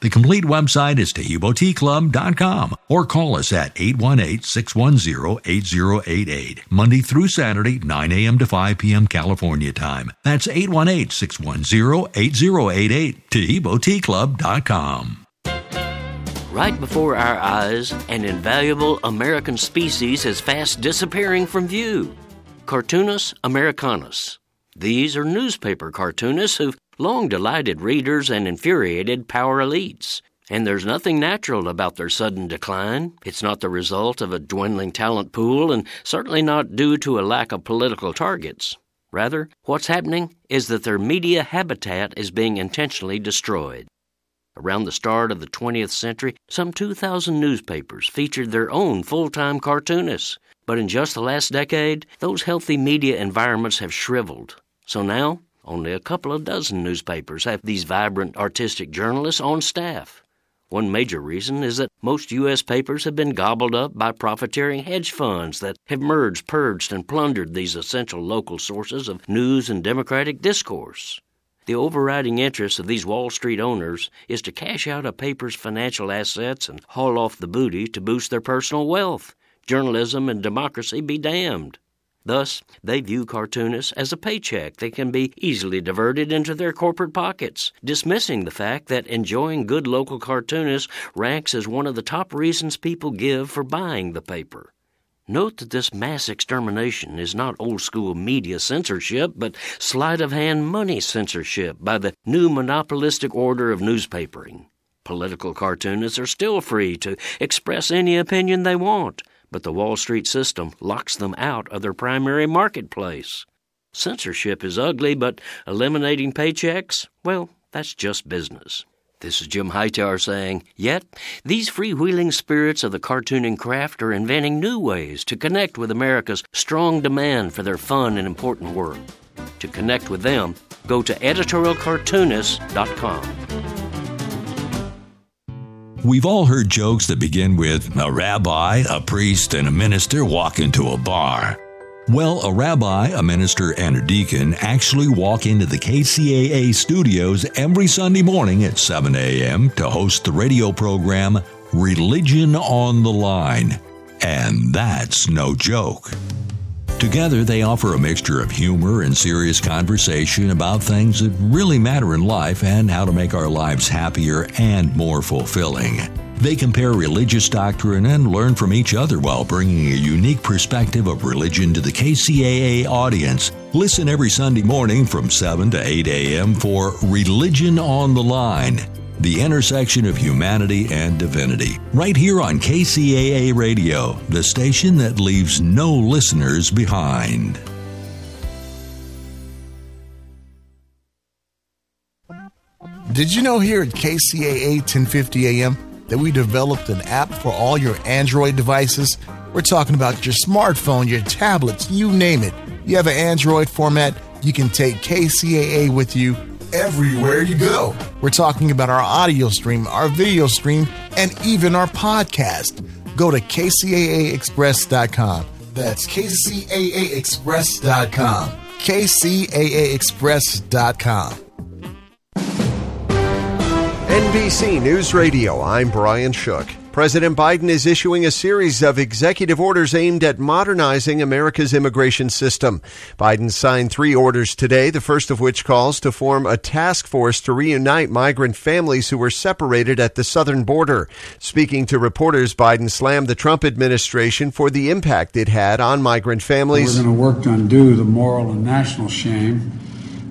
The complete website is TaheeboTeaClub.com or call us at 818-610-8088, Monday through Saturday, 9 a.m. to 5 p.m. California time. That's 818-610-8088, TaheeboTeaClub.com. Right before our eyes, an invaluable American species is fast disappearing from view. Cartoonus americanus. These are newspaper cartoonists who've long delighted readers and infuriated power elites. And there's nothing natural about their sudden decline. It's not the result of a dwindling talent pool, and certainly not due to a lack of political targets. Rather, what's happening is that their media habitat is being intentionally destroyed. Around the start of the 20th century, some 2,000 newspapers featured their own full time cartoonists. But in just the last decade, those healthy media environments have shriveled. So now, only a couple of dozen newspapers have these vibrant artistic journalists on staff. One major reason is that most U.S. papers have been gobbled up by profiteering hedge funds that have merged, purged, and plundered these essential local sources of news and democratic discourse. The overriding interest of these Wall Street owners is to cash out a paper's financial assets and haul off the booty to boost their personal wealth. Journalism and democracy be damned. Thus, they view cartoonists as a paycheck that can be easily diverted into their corporate pockets, dismissing the fact that enjoying good local cartoonists ranks as one of the top reasons people give for buying the paper. Note that this mass extermination is not old school media censorship, but sleight of hand money censorship by the new monopolistic order of newspapering. Political cartoonists are still free to express any opinion they want but the Wall Street system locks them out of their primary marketplace. Censorship is ugly, but eliminating paychecks, well, that's just business. This is Jim Hightower saying, Yet, these freewheeling spirits of the cartooning craft are inventing new ways to connect with America's strong demand for their fun and important work. To connect with them, go to editorialcartoonist.com. We've all heard jokes that begin with a rabbi, a priest, and a minister walk into a bar. Well, a rabbi, a minister, and a deacon actually walk into the KCAA studios every Sunday morning at 7 a.m. to host the radio program Religion on the Line. And that's no joke. Together, they offer a mixture of humor and serious conversation about things that really matter in life and how to make our lives happier and more fulfilling. They compare religious doctrine and learn from each other while bringing a unique perspective of religion to the KCAA audience. Listen every Sunday morning from 7 to 8 a.m. for Religion on the Line the intersection of humanity and divinity, right here on KCAA Radio, the station that leaves no listeners behind. Did you know here at KCAA 1050 AM that we developed an app for all your Android devices? We're talking about your smartphone, your tablets, you name it. You have an Android format, you can take KCAA with you everywhere you go. We're talking about our audio stream, our video stream, and even our podcast. Go to kcaaexpress.com. That's kcaaexpress.com. kcaaexpress.com. NBC News Radio, I'm Brian Shook. President Biden is issuing a series of executive orders aimed at modernizing America's immigration system. Biden signed three orders today, the first of which calls to form a task force to reunite migrant families who were separated at the southern border. Speaking to reporters, Biden slammed the Trump administration for the impact it had on migrant families. We're going to work to undo the moral and national shame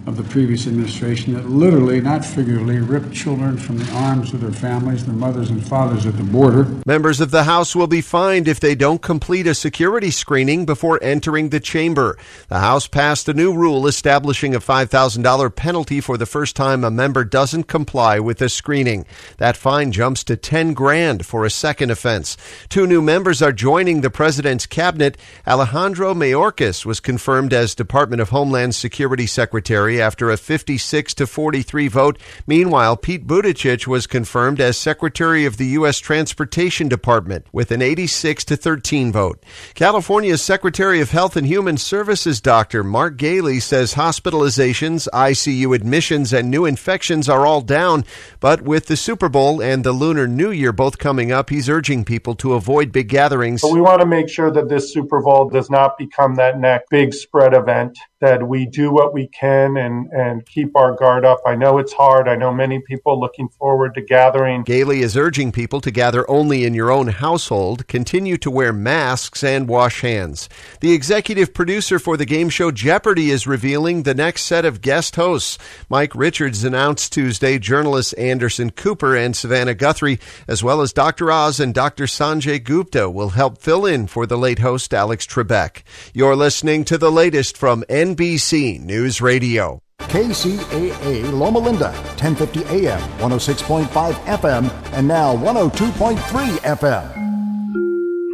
of the previous administration that literally, not figuratively, ripped children from the arms of their families, their mothers and fathers at the border. Members of the House will be fined if they don't complete a security screening before entering the chamber. The House passed a new rule establishing a $5,000 penalty for the first time a member doesn't comply with a screening. That fine jumps to 10 grand for a second offense. Two new members are joining the president's cabinet. Alejandro Mayorkas was confirmed as Department of Homeland Security Secretary after a 56 to 43 vote. Meanwhile, Pete Buttigieg was confirmed as Secretary of the U.S. Transportation Department with an 86 to 13 vote. California's Secretary of Health and Human Services Dr. Mark Ghaly says hospitalizations, ICU admissions, and new infections are all down. But with the Super Bowl and the Lunar New Year both coming up, he's urging people to avoid big gatherings. But we want to make sure that this Super Bowl does not become that next big spread event, that we do what we can and, and keep our guard up. I know it's hard. I know many people looking forward to gathering. Ghaly is urging people to gather only in your own household, continue to wear masks, and wash hands. The executive producer for the game show Jeopardy is revealing the next set of guest hosts. Mike Richards announced Tuesday journalists Anderson Cooper and Savannah Guthrie, as well as Dr. Oz and Dr. Sanjay Gupta, will help fill in for the late host Alex Trebek. You're listening to the latest from NBC News Radio. KCAA Loma Linda, 1050 AM, 106.5 FM, and now 102.3 FM.